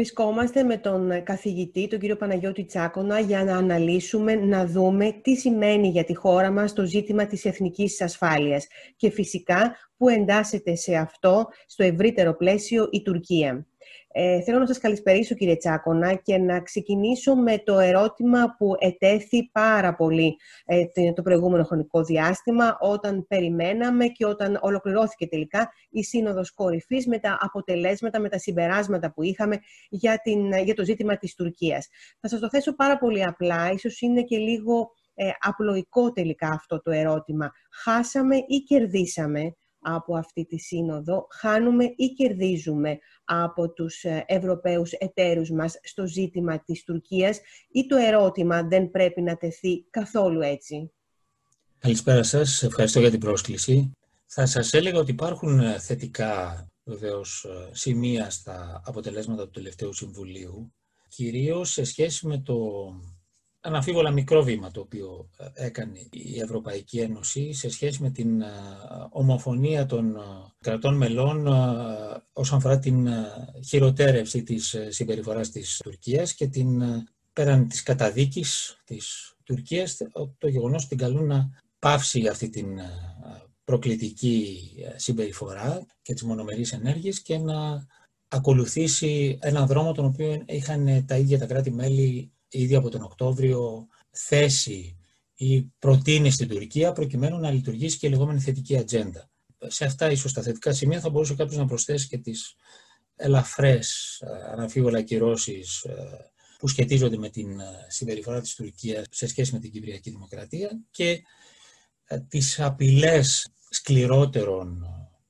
Βρισκόμαστε με τον καθηγητή, τον κύριο Παναγιώτη Τσάκονα, για να αναλύσουμε, να δούμε τι σημαίνει για τη χώρα μας το ζήτημα της εθνικής ασφάλειας και φυσικά που εντάσσεται σε αυτό, στο ευρύτερο πλαίσιο, η Τουρκία. Ε, θέλω να σας καλησπερίσω κύριε Τσάκονα και να ξεκινήσω με το ερώτημα που ετέθη πάρα πολύ ε, το προηγούμενο χρονικό διάστημα όταν περιμέναμε και όταν ολοκληρώθηκε τελικά η Σύνοδος Κορυφής με τα αποτελέσματα, με τα συμπεράσματα που είχαμε για, την, για το ζήτημα της Τουρκίας. Θα σας το θέσω πάρα πολύ απλά, ίσως είναι και λίγο ε, απλοϊκό τελικά αυτό το ερώτημα. Χάσαμε ή κερδίσαμε από αυτή τη σύνοδο, χάνουμε ή κερδίζουμε από τους ε, Ευρωπαίους εταίρους μας στο ζήτημα της Τουρκίας ή το ερώτημα δεν πρέπει να τεθεί καθόλου έτσι; Καλησπέρα σας. Ευχαριστώ για την πρόσκληση. Θα σας έλεγα ότι υπάρχουν ε, θετικά βεβαίως ε, σημεία στα αποτελέσματα του τελευταίου Συμβουλίου, κυρίως σε σχέση με το αναφίβολα μικρό βήμα το οποίο ε, έκανε η Ευρωπαϊκή Ένωση σε σχέση με την ε, ομοφωνία των ε, κρατών μελών όσον αφορά την χειροτέρευση της συμπεριφοράς της Τουρκίας και την, πέραν της καταδίκης της Τουρκίας το γεγονός ότι την καλούν να πάυσει αυτή την προκλητική συμπεριφορά και τις μονομερείς ενέργειες και να ακολουθήσει έναν δρόμο τον οποίο είχαν τα ίδια τα κράτη-μέλη ήδη από τον Οκτώβριο θέση ή προτείνει στην Τουρκία προκειμένου να λειτουργήσει και η λεγόμενη θετική ατζέντα. Σε αυτά ίσως τα θετικά σημεία θα μπορούσε κάποιος να προσθέσει και τις ελαφρές ε, αναμφίβολα κυρώσεις ε, που σχετίζονται με την ε, συμπεριφορά της Τουρκίας σε σχέση με την Κυπριακή Δημοκρατία και τις απειλές σκληρότερων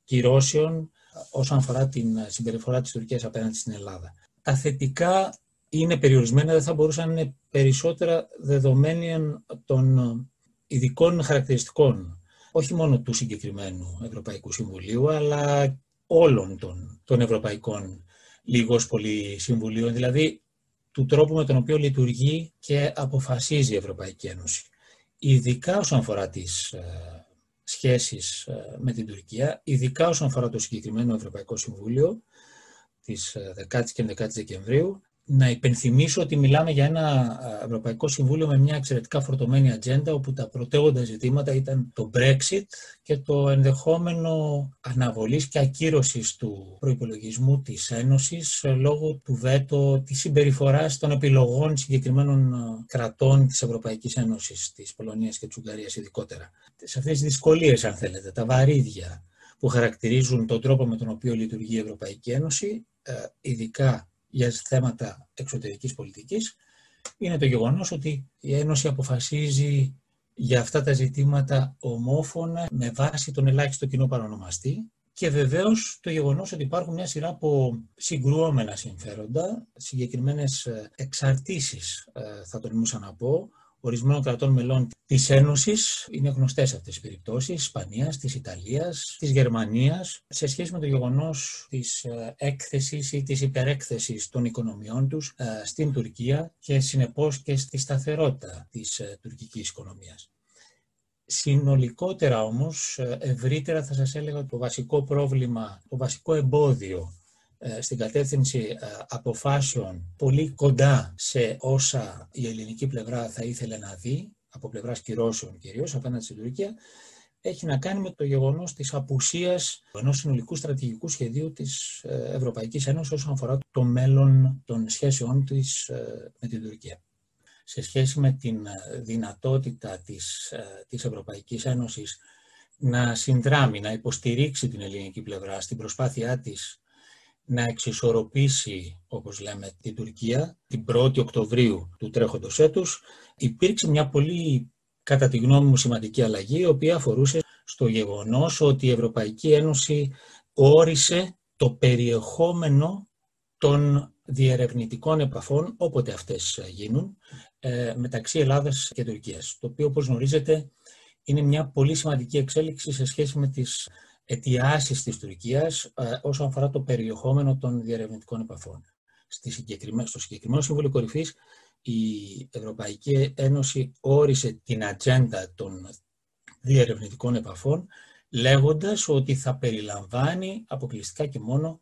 κυρώσεων όσον αφορά την συμπεριφορά της Τουρκίας απέναντι στην Ελλάδα. Τα θετικά είναι περιορισμένα, δεν θα μπορούσαν να είναι περισσότερα δεδομένων των ειδικών χαρακτηριστικών, όχι μόνο του συγκεκριμένου Ευρωπαϊκού Συμβουλίου, αλλά όλων των, των Ευρωπαϊκών λίγος πολύ Συμβουλίων, δηλαδή του τρόπου με τον οποίο λειτουργεί και αποφασίζει η Ευρωπαϊκή Ένωση. Ειδικά όσον αφορά τις ε, σχέσεις ε, με την Τουρκία, ειδικά όσον αφορά το συγκεκριμένο Ευρωπαϊκό Συμβούλιο, της 10 ε, και 11 Δεκεμβρίου, να υπενθυμίσω ότι μιλάμε για ένα Ευρωπαϊκό Συμβούλιο με μια εξαιρετικά φορτωμένη ατζέντα όπου τα πρωτεύοντα ζητήματα ήταν το Brexit και το ενδεχόμενο αναβολής και ακύρωσης του προϋπολογισμού της Ένωσης λόγω του βέτο της συμπεριφοράς των επιλογών συγκεκριμένων κρατών της Ευρωπαϊκής Ένωσης, της Πολωνίας και της Ουγγαρίας ειδικότερα. Σε αυτές τις δυσκολίες, αν θέλετε, τα βαρύδια που χαρακτηρίζουν τον τρόπο με τον οποίο λειτουργεί η Ευρωπαϊκή Ένωση, ε, ειδικά για θέματα εξωτερικής πολιτικής είναι το γεγονός ότι η Ένωση αποφασίζει για αυτά τα ζητήματα ομόφωνα με βάση τον ελάχιστο κοινό παρονομαστή. Και βεβαίως το γεγονός ότι υπάρχουν μια σειρά από συγκρουόμενα συμφέροντα, συγκεκριμένες εξαρτήσεις θα τολμούσα να πω, ορισμένων κρατών μελών της Ένωσης. Είναι γνωστές αυτές οι περιπτώσεις, τη Ισπανίας, της Ιταλίας, της Γερμανίας, σε σχέση με το γεγονός της ε, έκθεσης ή της υπερέκθεσης των οικονομιών τους ε, στην Τουρκία και συνεπώς και στη σταθερότητα της ε, τουρκικής οικονομίας. Συνολικότερα όμως, ευρύτερα θα σας έλεγα το βασικό πρόβλημα, το βασικό εμπόδιο ε, στην κατεύθυνση ε, αποφάσεων πολύ κοντά σε όσα η ελληνική πλευρά θα ήθελε να δει, από πλευράς κυρώσεων κυρίως απέναντι στην Τουρκία, έχει να κάνει με το γεγονός της απουσίας ενός συνολικού στρατηγικού σχεδίου της ε, Ευρωπαϊκής Ένωσης όσον αφορά το μέλλον των σχέσεών της με την Τουρκία. Σε σχέση με την δυνατότητα της, της Ευρωπαϊκής Ένωσης να συνδράμει, να υποστηρίξει την ελληνική πλευρά στην προσπάθειά της να εξισορροπήσει, όπως λέμε, την Τουρκία την 1η Οκτωβρίου του τρέχοντος έτους, υπήρξε μια πολύ, κατά τη γνώμη μου, σημαντική αλλαγή, η οποία αφορούσε στο γεγονός ότι η Ευρωπαϊκή Ένωση όρισε το περιεχόμενο των διερευνητικών επαφών, όποτε αυτές γίνουν, ε, μεταξύ Ελλάδας και Τουρκίας. Το οποίο, όπως γνωρίζετε, είναι μια πολύ σημαντική εξέλιξη σε σχέση με τις αιτιάσεις της Τουρκίας ε, όσον αφορά το περιεχόμενο των διαρευνητικών επαφών. Στη στο συγκεκριμένο Συμβούλιο Κορυφής η Ευρωπαϊκή Ένωση όρισε την ατζέντα των διερευνητικών επαφών λέγοντας ότι θα περιλαμβάνει αποκλειστικά και μόνο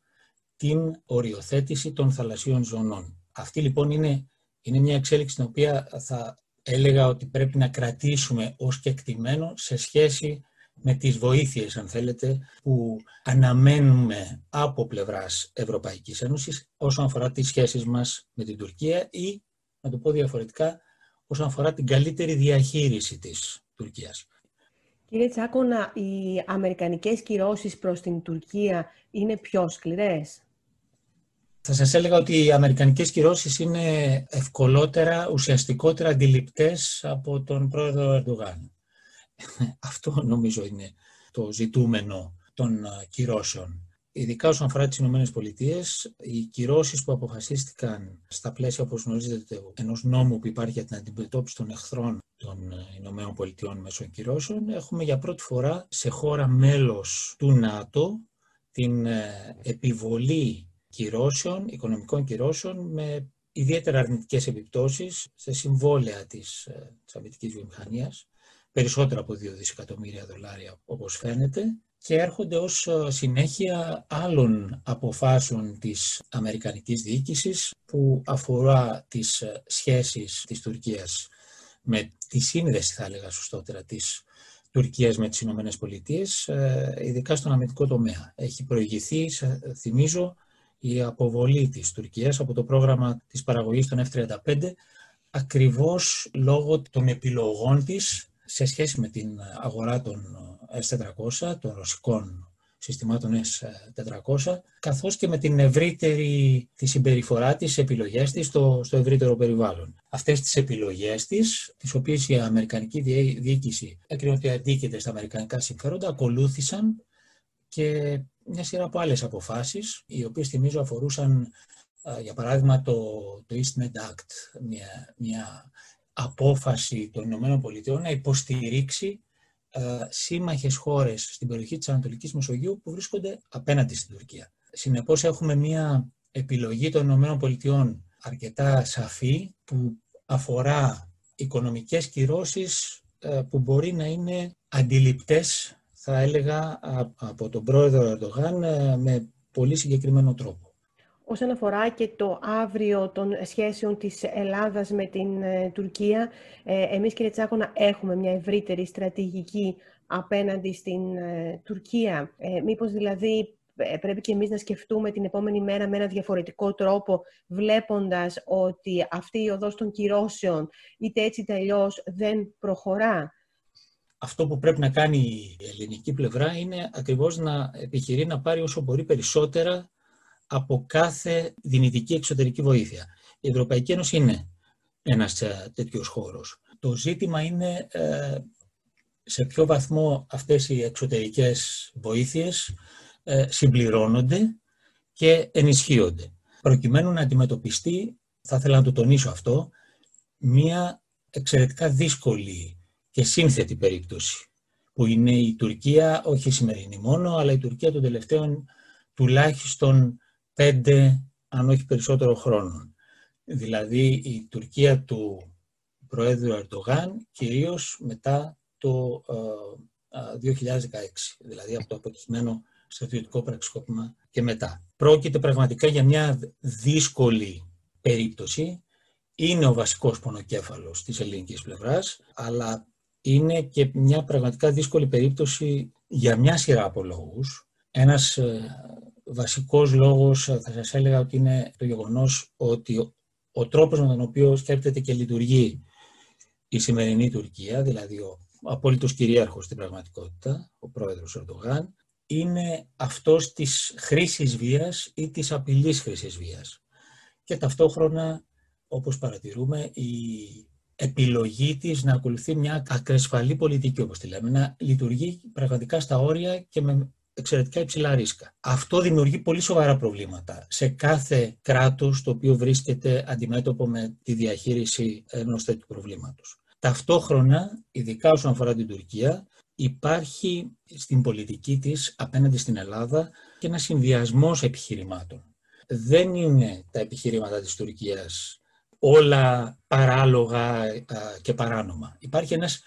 την οριοθέτηση των θαλασσίων ζωνών. Αυτή λοιπόν είναι, είναι μια εξέλιξη την οποία θα έλεγα ότι πρέπει να κρατήσουμε ως κεκτημένο σε σχέση με τις βοήθειες, αν θέλετε, που αναμένουμε από πλευράς Ευρωπαϊκής Ένωσης όσον αφορά τις σχέσεις μας με την Τουρκία ή, να το πω διαφορετικά, όσον αφορά την καλύτερη διαχείριση της Τουρκίας. Κύριε Τσάκονα, οι αμερικανικές κυρώσεις προς την Τουρκία είναι πιο σκληρές; Θα σας έλεγα ότι οι αμερικανικές κυρώσεις είναι ευκολότερα, ουσιαστικότερα αντιληπτές από τον πρόεδρο Ερντογάν. Αυτό νομίζω είναι το ζητούμενο των κυρώσεων. Ειδικά όσον αφορά τις Ηνωμένες Πολιτείες, οι κυρώσεις που αποφασίστηκαν στα πλαίσια, όπως γνωρίζετε, ενός νόμου που υπάρχει για την αντιμετώπιση των εχθρών των Ηνωμένων Πολιτειών μέσω κυρώσεων, έχουμε για πρώτη φορά σε χώρα μέλος του ΝΑΤΟ την ε, επιβολή κυρώσεων, οικονομικών κυρώσεων με ιδιαίτερα αρνητικές επιπτώσεις σε συμβόλαια της, ε, της αμυντικής βιομηχανίας, περισσότερα από 2 δισεκατομμύρια δολάρια όπως φαίνεται, και έρχονται ως ε, συνέχεια άλλων αποφάσεων της Αμερικανικής διοίκησης που αφορά τις ε, σχέσεις της Τουρκίας με τη σύνδεση, θα έλεγα σωστότερα, της Τουρκίας με τις Ηνωμένες Πολιτείες, ειδικά στον αμυντικό τομέα. Έχει προηγηθεί, θυμίζω, η αποβολή της Τουρκίας από το πρόγραμμα της παραγωγής των F-35 ακριβώς λόγω των επιλογών της σε σχέση με την αγορά των S-400, των ρωσικών συστημάτων S-400, καθώς και με την ευρύτερη τη συμπεριφορά της, επιλογές της στο, στο ευρύτερο περιβάλλον. Αυτές τις επιλογές της, τις οποίες η Αμερικανική διοίκηση έκρινε ότι αντίκειται στα Αμερικανικά συμφέροντα, ακολούθησαν και μια σειρά από άλλες αποφάσεις, οι οποίες θυμίζω αφορούσαν, για παράδειγμα, το, το East Med Act, μια, μια απόφαση των Ηνωμένων Πολιτειών να υποστηρίξει ε, σύμμαχες χώρες στην περιοχή της Ανατολικής Μεσογείου που βρίσκονται απέναντι στην Τουρκία. Συνεπώς έχουμε μια επιλογή των Ηνωμένων Πολιτειών αρκετά σαφή που αφορά οικονομικές κυρώσεις ε, που μπορεί να είναι αντιληπτές θα έλεγα, από τον πρόεδρο Ερντογάν ε, με πολύ συγκεκριμένο τρόπο. Όσον αφορά και το αύριο των σχέσεων της Ελλάδας με την ε, Τουρκία, ε, εμείς κύριε Τσάκονα έχουμε μια ευρύτερη στρατηγική απέναντι στην Τουρκία. μήπως δηλαδή πρέπει και εμείς να σκεφτούμε την επόμενη μέρα με ένα διαφορετικό τρόπο, βλέποντας ότι αυτή η οδός των κυρώσεων, είτε έτσι είτε αλλιώς, δεν προχωρά αυτό που πρέπει να κάνει η ελληνική πλευρά είναι ακριβώς να επιχειρεί να πάρει όσο μπορεί περισσότερα από κάθε δυνητική εξωτερική βοήθεια. Η Ευρωπαϊκή Ένωση είναι ένας ε, τέτοιος χώρος. Το ζήτημα είναι ε, σε ποιο βαθμό αυτές οι εξωτερικές βοήθειες ε, συμπληρώνονται και ενισχύονται. Προκειμένου να αντιμετωπιστεί, θα ήθελα να το τονίσω αυτό, μία εξαιρετικά δύσκολη και σύνθετη περίπτωση, που είναι η Τουρκία, όχι η σημερινή μόνο, αλλά η Τουρκία των τελευταίων τουλάχιστον πέντε, αν όχι περισσότερο χρόνων. Δηλαδή η Τουρκία του Προέδρου Ερντογάν, κυρίως μετά το 2016, δηλαδή από το αποτυχημένο στρατιωτικό πραξικόπημα και μετά. Πρόκειται πραγματικά για μια δύσκολη περίπτωση. Είναι ο βασικός πονοκέφαλος της ελληνικής πλευράς, αλλά είναι και μια πραγματικά δύσκολη περίπτωση για μια σειρά από λόγους. Ένας ε, βασικός λόγος ε, θα σας έλεγα ότι είναι το γεγονός ότι ο, ο τρόπος με τον οποίο σκέπτεται και λειτουργεί η σημερινή Τουρκία, δηλαδή ο απόλυτος κυρίαρχος στην πραγματικότητα, ο πρόεδρος Ερντογάν, είναι αυτός της χρήσης βίας ή της απειλής χρήσης βίας. Και ταυτόχρονα, όπως παρατηρούμε, η επιλογή της να ακολουθεί μια ακρεσφαλή πολιτική, όπως τη λέμε, να λειτουργεί πραγματικά στα όρια και με εξαιρετικά υψηλά ρίσκα. Αυτό δημιουργεί πολύ σοβαρά προβλήματα σε κάθε κράτος το οποίο βρίσκεται αντιμέτωπο με τη διαχείριση ενός τέτοιου προβλήματος. Ταυτόχρονα, ειδικά όσον αφορά την Τουρκία, υπάρχει στην πολιτική της απέναντι στην Ελλάδα και ένα συνδυασμός επιχειρημάτων. Δεν είναι τα επιχειρήματα της Τουρκίας όλα παράλογα και παράνομα. Υπάρχει ένας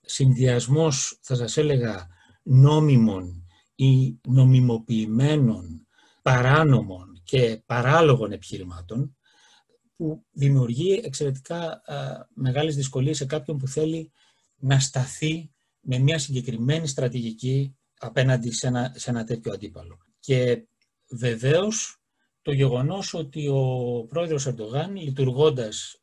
συνδυασμός, θα σας έλεγα, νόμιμων ή νομιμοποιημένων, παράνομων και παράλογων επιχειρημάτων που δημιουργεί εξαιρετικά μεγάλες δυσκολίες σε κάποιον που θέλει να σταθεί με μια συγκεκριμένη στρατηγική απέναντι σε ένα, σε ένα τέτοιο αντίπαλο. Και βεβαίως το γεγονός ότι ο πρόεδρος Ερντογάν, λειτουργώντας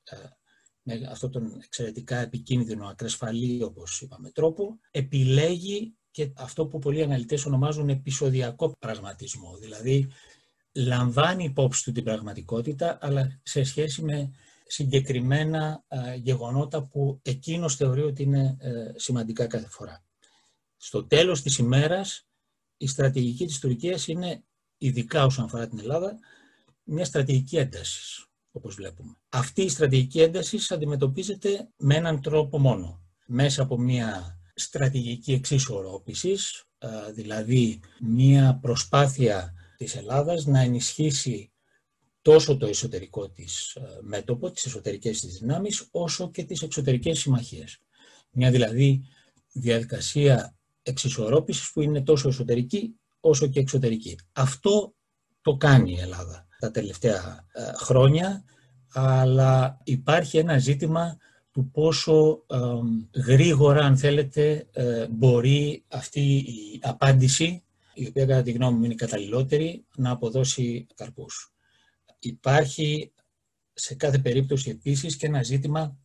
με αυτόν τον εξαιρετικά επικίνδυνο, ακρασφαλή, όπως είπαμε, τρόπο, επιλέγει και αυτό που πολλοί αναλυτές ονομάζουν επεισοδιακό πραγματισμό. Δηλαδή, λαμβάνει υπόψη του την πραγματικότητα, αλλά σε σχέση με συγκεκριμένα γεγονότα που εκείνος θεωρεί ότι είναι ε, σημαντικά κάθε φορά. Στο τέλος της ημέρας, η στρατηγική της Τουρκίας είναι, ειδικά όσον αφορά την Ελλάδα, μια στρατηγική έντασης, όπως βλέπουμε. Αυτή η στρατηγική έντασης αντιμετωπίζεται με έναν τρόπο μόνο, μέσα από μια στρατηγική εξισορρόπησης, δηλαδή μια προσπάθεια της Ελλάδας να ενισχύσει τόσο το εσωτερικό της μέτωπο, τις εσωτερικές της δυνάμεις, όσο και τις εξωτερικές συμμαχίες. Μια δηλαδή διαδικασία εξισορρόπησης που είναι τόσο εσωτερική όσο και εξωτερική. Αυτό το κάνει η Ελλάδα τα τελευταία χρόνια, αλλά υπάρχει ένα ζήτημα του πόσο γρήγορα, αν θέλετε, ε, μπορεί αυτή η απάντηση, η οποία κατά τη γνώμη μου είναι καταλληλότερη, να αποδώσει καρπούς. Υπάρχει σε κάθε περίπτωση επίσης και ένα ζήτημα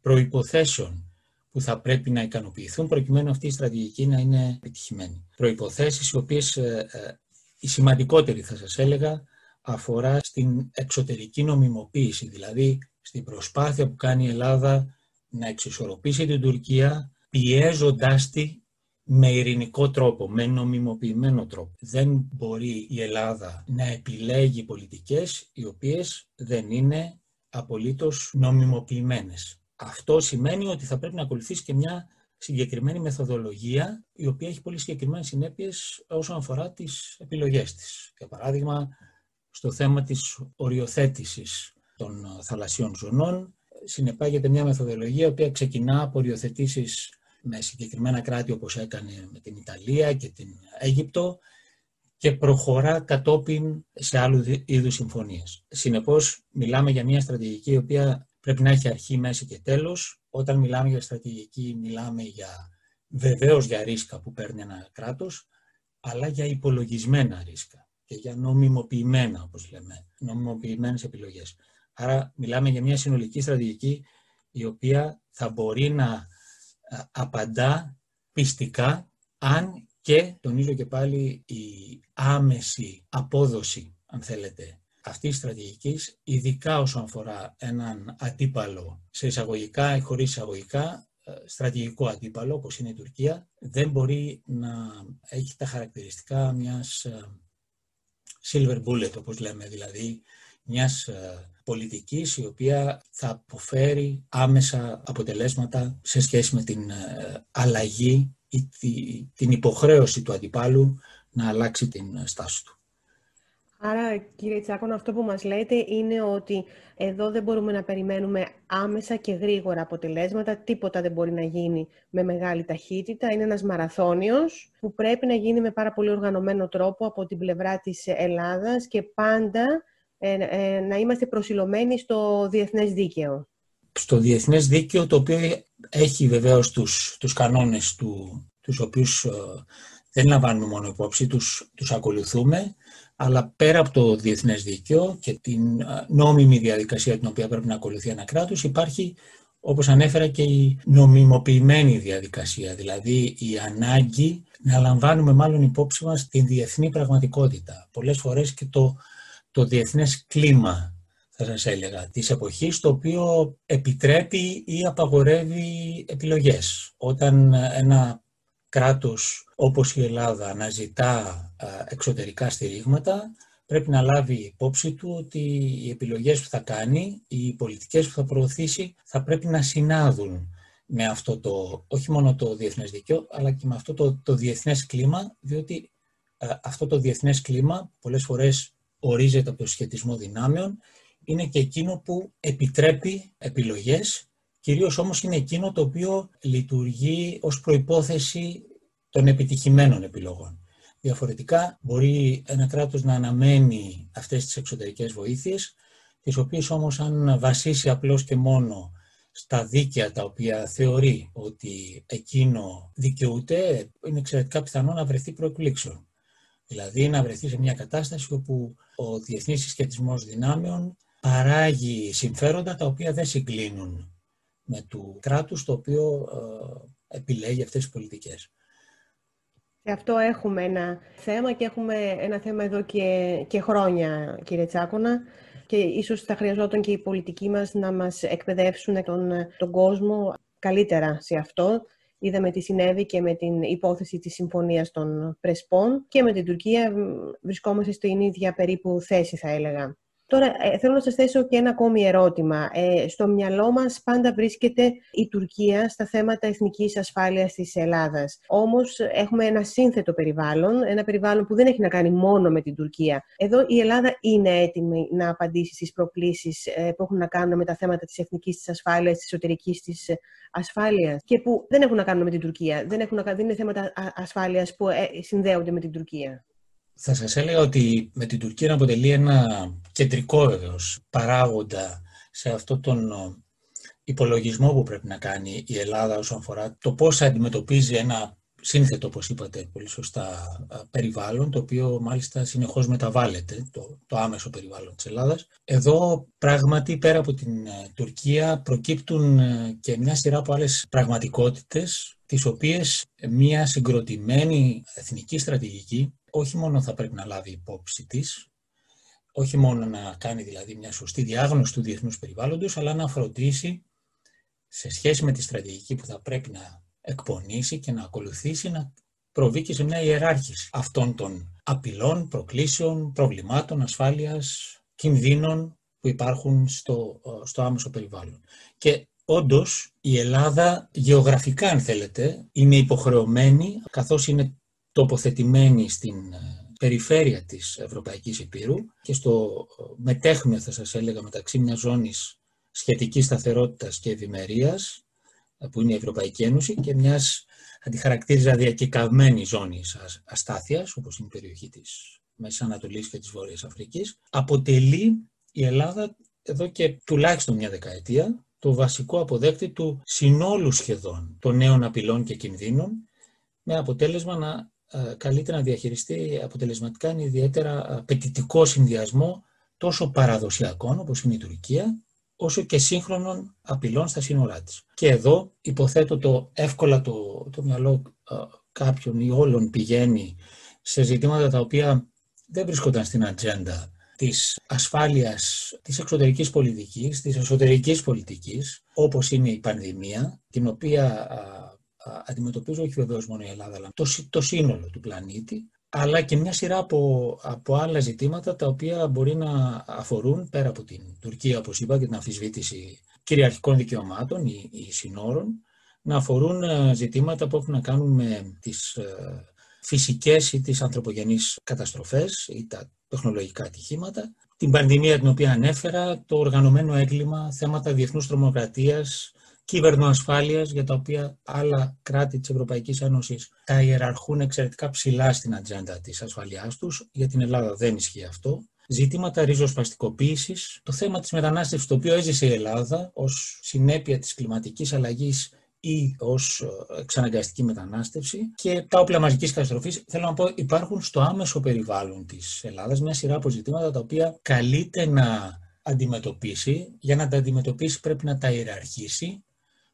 προϋποθέσεων που θα πρέπει να ικανοποιηθούν προκειμένου αυτή η στρατηγική να είναι επιτυχημένη. Προϋποθέσεις οι οποίες ε, ε, η σημαντικότερη θα σας έλεγα αφορά στην εξωτερική νομιμοποίηση, δηλαδή στην προσπάθεια που κάνει η Ελλάδα να εξισορροπήσει την Τουρκία πιέζοντάς τη με ειρηνικό τρόπο, με νομιμοποιημένο τρόπο. Δεν μπορεί η Ελλάδα να επιλέγει πολιτικές οι οποίες δεν είναι απολύτως νομιμοποιημένες. Αυτό σημαίνει ότι θα πρέπει να ακολουθήσει και μια συγκεκριμένη μεθοδολογία η οποία έχει πολύ συγκεκριμένες συνέπειες όσον αφορά τις επιλογές της. Για παράδειγμα, στο θέμα της οριοθέτησης των θαλασσιών ζωνών συνεπάγεται μια μεθοδολογία η οποία ξεκινά από οριοθετήσεις με συγκεκριμένα κράτη όπως έκανε με την Ιταλία και την Αίγυπτο και προχωρά κατόπιν σε άλλου είδους συμφωνίες. Συνεπώς μιλάμε για μια στρατηγική η οποία πρέπει να έχει αρχή, μέση και τέλος. Όταν μιλάμε για στρατηγική μιλάμε για βεβαίως για ρίσκα που παίρνει ένα κράτος, αλλά για υπολογισμένα ρίσκα και για νομιμοποιημένα, όπως λέμε, νομιμοποιημένες επιλογές. Άρα μιλάμε για μια συνολική στρατηγική η οποία θα μπορεί να απαντά πιστικά αν και, τονίζω και πάλι, η άμεση απόδοση, αν θέλετε, αυτής η στρατηγικής, ειδικά όσον αφορά έναν αντίπαλο σε εισαγωγικά ή χωρίς εισαγωγικά, ε, στρατηγικό αντίπαλο, όπως είναι η Τουρκία, δεν μπορεί να έχει τα χαρακτηριστικά μιας ε, silver bullet, όπως λέμε, δηλαδή μιας ε, πολιτικής η οποία θα αποφέρει άμεσα αποτελέσματα σε σχέση με την ε, αλλαγή ή την υποχρέωση του αντιπάλου να αλλάξει την στάση του. Άρα, κύριε Τσάκον, αυτό που μας λέτε είναι ότι εδώ δεν μπορούμε να περιμένουμε άμεσα και γρήγορα αποτελέσματα. Τίποτα δεν μπορεί να γίνει με μεγάλη ταχύτητα. Είναι ένας μαραθώνιος που πρέπει να γίνει με πάρα πολύ οργανωμένο τρόπο από την πλευρά της Ελλάδας και πάντα ε, ε, να είμαστε προσιλωμένοι στο διεθνές δίκαιο. Στο διεθνές δίκαιο, το οποίο έχει βεβαίως τους, τους κανόνες του, τους οποίους ε, δεν λαμβάνουμε μόνο υπόψη, τους, τους ακολουθούμε, αλλά πέρα από το διεθνές δίκαιο και την νόμιμη διαδικασία την οποία πρέπει να ακολουθεί ένα κράτος, υπάρχει, όπως ανέφερα, και η νομιμοποιημένη διαδικασία, δηλαδή η ανάγκη να λαμβάνουμε μάλλον υπόψη μας την διεθνή πραγματικότητα. Πολλές φορές και το το διεθνές κλίμα, θα σας έλεγα, της εποχής, το οποίο επιτρέπει ή απαγορεύει επιλογές. Όταν ένα κράτος όπως η Ελλάδα αναζητά εξωτερικά στηρίγματα, πρέπει να λάβει υπόψη του ότι οι επιλογές που θα κάνει, οι πολιτικές που θα προωθήσει, θα πρέπει να συνάδουν με αυτό το, όχι μόνο το διεθνές δίκαιο, αλλά και με αυτό το, το διεθνές κλίμα, διότι αυτό το διεθνές κλίμα πολλές φορές ορίζεται από το σχετισμό δυνάμεων, είναι και εκείνο που επιτρέπει επιλογές, κυρίως όμως είναι εκείνο το οποίο λειτουργεί ως προϋπόθεση των επιτυχημένων επιλογών. Διαφορετικά μπορεί ένα κράτος να αναμένει αυτές τις εξωτερικές βοήθειες, τις οποίες όμως αν βασίσει απλώς και μόνο στα δίκαια τα οποία θεωρεί ότι εκείνο δικαιούται, είναι εξαιρετικά πιθανό να βρεθεί προεκπλήξεων. Δηλαδή να βρεθεί σε μια κατάσταση όπου ο διεθνής συσχετισμός δυνάμεων παράγει συμφέροντα τα οποία δεν συγκλίνουν με του κράτους το οποίο ε, επιλέγει αυτές τις πολιτικές. Σε αυτό έχουμε ένα θέμα και έχουμε ένα θέμα εδώ και, και χρόνια, κύριε Τσάκονα και ίσως θα χρειαζόταν και οι πολιτικοί μας να μας εκπαιδεύσουν τον, τον κόσμο καλύτερα σε αυτό. Είδαμε τι συνέβη και με την υπόθεση της Συμφωνίας των Πρεσπών και με την Τουρκία βρισκόμαστε στην ίδια περίπου θέση θα έλεγα. Τώρα ε, θέλω να σας θέσω και ένα ακόμη ερώτημα. Ε, στο μυαλό μας πάντα βρίσκεται η Τουρκία στα θέματα εθνικής ασφάλειας της Ελλάδας. Όμως έχουμε ένα σύνθετο περιβάλλον, ένα περιβάλλον που δεν έχει να κάνει μόνο με την Τουρκία. Εδώ η Ελλάδα είναι έτοιμη να απαντήσει στις προκλήσεις ε, που έχουν να κάνουν με τα θέματα της εθνικής της ασφάλειας, της εσωτερικής της ασφάλειας και που δεν έχουν να κάνουν με την Τουρκία. Δεν, έχουν να, δεν είναι θέματα ασφάλειας που ε, συνδέονται με την Τουρκία. Θα σας έλεγα ότι με την Τουρκία αποτελεί ένα κεντρικό βεβαίως παράγοντα σε αυτόν τον υπολογισμό που πρέπει να κάνει η Ελλάδα όσον αφορά το πώς αντιμετωπίζει ένα σύνθετο, όπως είπατε πολύ σωστά, περιβάλλον, το οποίο μάλιστα συνεχώς μεταβάλλεται, το, το άμεσο περιβάλλον της Ελλάδας. Εδώ πράγματι πέρα από την ε, Τουρκία προκύπτουν ε, και μια σειρά από άλλες πραγματικότητες, τις οποίες μια συγκροτημένη εθνική στρατηγική όχι μόνο θα πρέπει να λάβει υπόψη της, όχι μόνο να κάνει δηλαδή μια σωστή διάγνωση του διεθνούς περιβάλλοντος, αλλά να φροντίσει σε σχέση με τη στρατηγική που θα πρέπει να εκπονήσει και να ακολουθήσει, να προβεί και σε μια ιεράρχηση αυτών των απειλών, προκλήσεων, προβλημάτων, ασφάλειας, κινδύνων που υπάρχουν στο, στο άμεσο περιβάλλον. Και όντως η Ελλάδα γεωγραφικά, αν θέλετε, είναι υποχρεωμένη, καθώς είναι τοποθετημένη στην ε, περιφέρεια της Ευρωπαϊκής Υπήρου και στο ε, μετέχνιο θα σας έλεγα μεταξύ μιας ζώνης σχετικής σταθερότητας και ευημερίας, ε, που είναι η Ευρωπαϊκή Ένωση και μιας αντιχαρακτήριζα διακεκαυμένη ζώνης αστάθειας όπως είναι η περιοχή της Μέσης Ανατολής και της Βόρειας Αφρικής. Αποτελεί η Ελλάδα εδώ και τουλάχιστον μια δεκαετία το βασικό αποδέκτη του συνόλου σχεδόν των νέων απειλών και κινδύνων με αποτέλεσμα να ε, καλύτερα να διαχειριστεί αποτελεσματικά είναι ιδιαίτερα απαιτητικό συνδυασμό τόσο παραδοσιακών όπως είναι η Τουρκία, όσο και σύγχρονων απειλών στα σύνορά της. Και εδώ υποθέτω το εύκολα το, το μυαλό ε, κάποιων ή όλων πηγαίνει σε ζητήματα τα οποία δεν βρίσκονταν στην ατζέντα της ασφάλειας της εξωτερικής πολιτικής, της εσωτερικής πολιτικής, όπως είναι η πανδημία, την οποία αντιμετωπίζω όχι βεβαίως μόνο η Ελλάδα, αλλά το, το σύνολο του πλανήτη, αλλά και μια σειρά από, από άλλα ζητήματα τα οποία μπορεί να αφορούν πέρα από την Τουρκία, όπως είπα, και την αμφισβήτηση κυριαρχικών δικαιωμάτων ή, ή συνόρων, να αφορούν ε, ζητήματα που έχουν να κάνουν με τις ε, φυσικές ή τις ανθρωπογενείς καταστροφές ή τα τεχνολογικά ατυχήματα, την πανδημία την οποία ανέφερα, το οργανωμένο έγκλημα, θέματα διεθνούς τρομοκρατίας, κυβερνοασφάλειας για τα οποία άλλα κράτη της Ευρωπαϊκής Ένωσης τα ιεραρχούν εξαιρετικά ψηλά στην ατζέντα της ασφαλείας τους. Για την Ελλάδα δεν ισχύει αυτό. Ζητήματα ριζοσπαστικοποίησης, το θέμα της μετανάστευσης το οποίο έζησε η Ελλάδα ως συνέπεια της κλιματικής αλλαγής ή ως εξαναγκαστική μετανάστευση και τα όπλα μαζικής καταστροφής. Θέλω να πω, υπάρχουν στο άμεσο περιβάλλον της Ελλάδας μια σειρά από ζητήματα τα οποία καλείται να αντιμετωπίσει. Για να τα αντιμετωπίσει πρέπει να τα ιεραρχήσει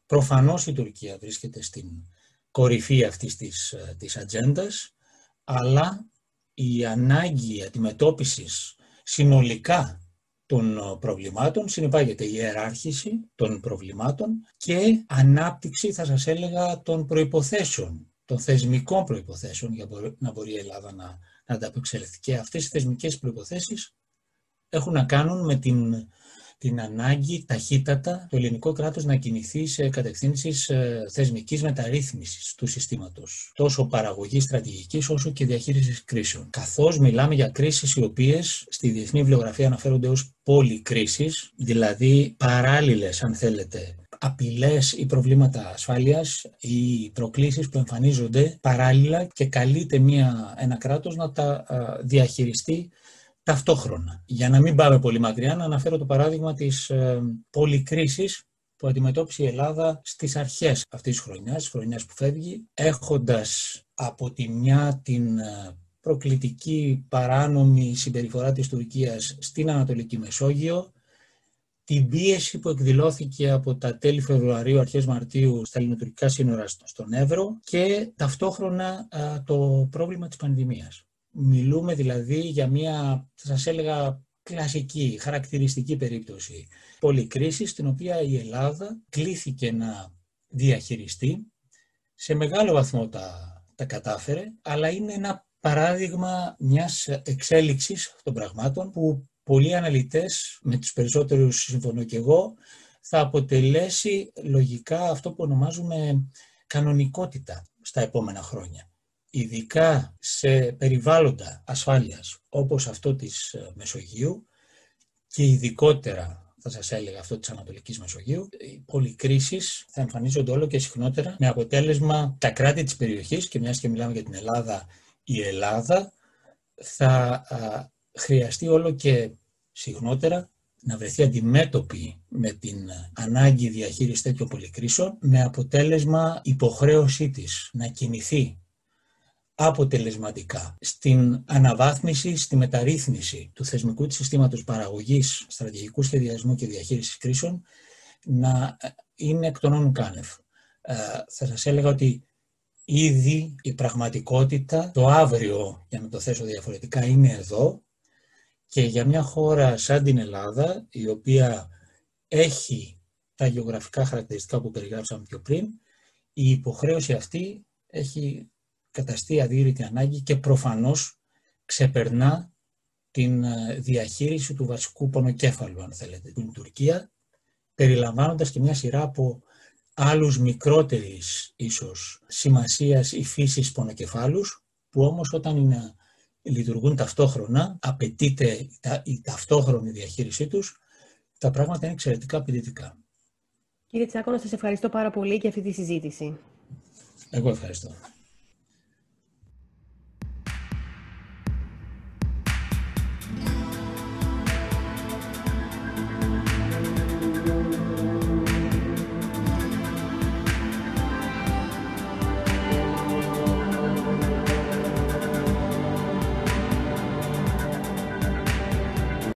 Προφανώς η Τουρκία βρίσκεται στην κορυφή αυτής της, ε, της ατζέντας, αλλά η ανάγκη αντιμετώπισης συνολικά των ε, προβλημάτων συνεπάγεται η ιεράρχηση των προβλημάτων και ανάπτυξη, θα σας έλεγα, των προϋποθέσεων, των θεσμικών προϋποθέσεων για να μπορεί η Ελλάδα να, να ανταπεξέλθει. Και αυτές οι θεσμικές προϋποθέσεις έχουν να κάνουν με την την ανάγκη ταχύτατα το ελληνικό κράτος να κινηθεί σε κατευθύνσεις ε, θεσμικής μεταρρύθμισης του συστήματος, τόσο παραγωγής στρατηγικής όσο και διαχείρισης κρίσεων. Καθώς μιλάμε για κρίσεις οι οποίες στη διεθνή βιβλιογραφία αναφέρονται ως πολυκρίσεις, δηλαδή παράλληλες αν θέλετε απειλές ή προβλήματα ασφάλειας ή προκλήσεις που εμφανίζονται παράλληλα και καλείται μια, ένα κράτος να τα διαχειριστεί ταυτόχρονα. Για να μην πάμε πολύ μακριά, να αναφέρω το παράδειγμα της ε, πολυκρίσης που αντιμετώπισε η Ελλάδα στις αρχές αυτής της χρονιάς, της χρονιάς που φεύγει, έχοντας από τη μια την ε, προκλητική παράνομη συμπεριφορά της Τουρκίας στην Ανατολική Μεσόγειο, την πίεση που εκδηλώθηκε από τα τέλη Φεβρουαρίου, αρχές Μαρτίου στα ελληνοτουρκικά σύνορα στον Εύρο και ταυτόχρονα το πρόβλημα της πανδημίας. Μιλούμε δηλαδή για μια, θα σας έλεγα, κλασική, χαρακτηριστική περίπτωση πολυκρίσης, στην οποία η Ελλάδα κλήθηκε να διαχειριστεί. Σε μεγάλο βαθμό τα, τα κατάφερε, αλλά είναι ένα παράδειγμα μιας εξέλιξης των πραγμάτων που πολλοί αναλυτές, με τους περισσότερους συμφωνώ και εγώ, θα αποτελέσει λογικά αυτό που ονομάζουμε κανονικότητα στα επόμενα χρόνια. Ειδικά σε περιβάλλοντα ασφάλειας όπως αυτό της ε, Μεσογείου και ειδικότερα θα σας έλεγα αυτό της Ανατολικής Μεσογείου, οι πολυκρίσεις θα εμφανίζονται όλο και συχνότερα με αποτέλεσμα τα κράτη της περιοχής και μιας και μιλάμε για την Ελλάδα, η Ελλάδα θα χρειαστεί όλο και συχνότερα να βρεθεί αντιμέτωπη με την ανάγκη διαχείρισης τέτοιων πολυκρίσεων με αποτέλεσμα υποχρέωσή της να κινηθεί αποτελεσματικά στην αναβάθμιση, στη μεταρρύθμιση του θεσμικού της συστήματος παραγωγής, στρατηγικού σχεδιασμού και διαχείρισης κρίσεων να είναι εκ των όνων κάνευ. Ε, θα σας έλεγα ότι ήδη η πραγματικότητα, το αύριο, για να το θέσω διαφορετικά, είναι εδώ και για μια χώρα σαν την Ελλάδα, η οποία έχει τα γεωγραφικά χαρακτηριστικά που περιγράψαμε πιο πριν, η υποχρέωση αυτή έχει καταστεί αδύρυτη ανάγκη και προφανώς ξεπερνά την ε, διαχείριση του βασικού πονοκέφαλου, αν θέλετε, την Τουρκία, περιλαμβάνοντας και μια σειρά από άλλους μικρότερης ίσως σημασίας ή φύσης πονοκεφάλους, που όμως όταν είναι, λειτουργούν ταυτόχρονα, απαιτείται η ταυτόχρονη διαχείρισή τους, τα πράγματα είναι εξαιρετικά απαιτητικά. Κύριε Τσάκο, να σας ευχαριστώ πάρα πολύ για αυτή τη συζήτηση. Εγώ ευχαριστώ.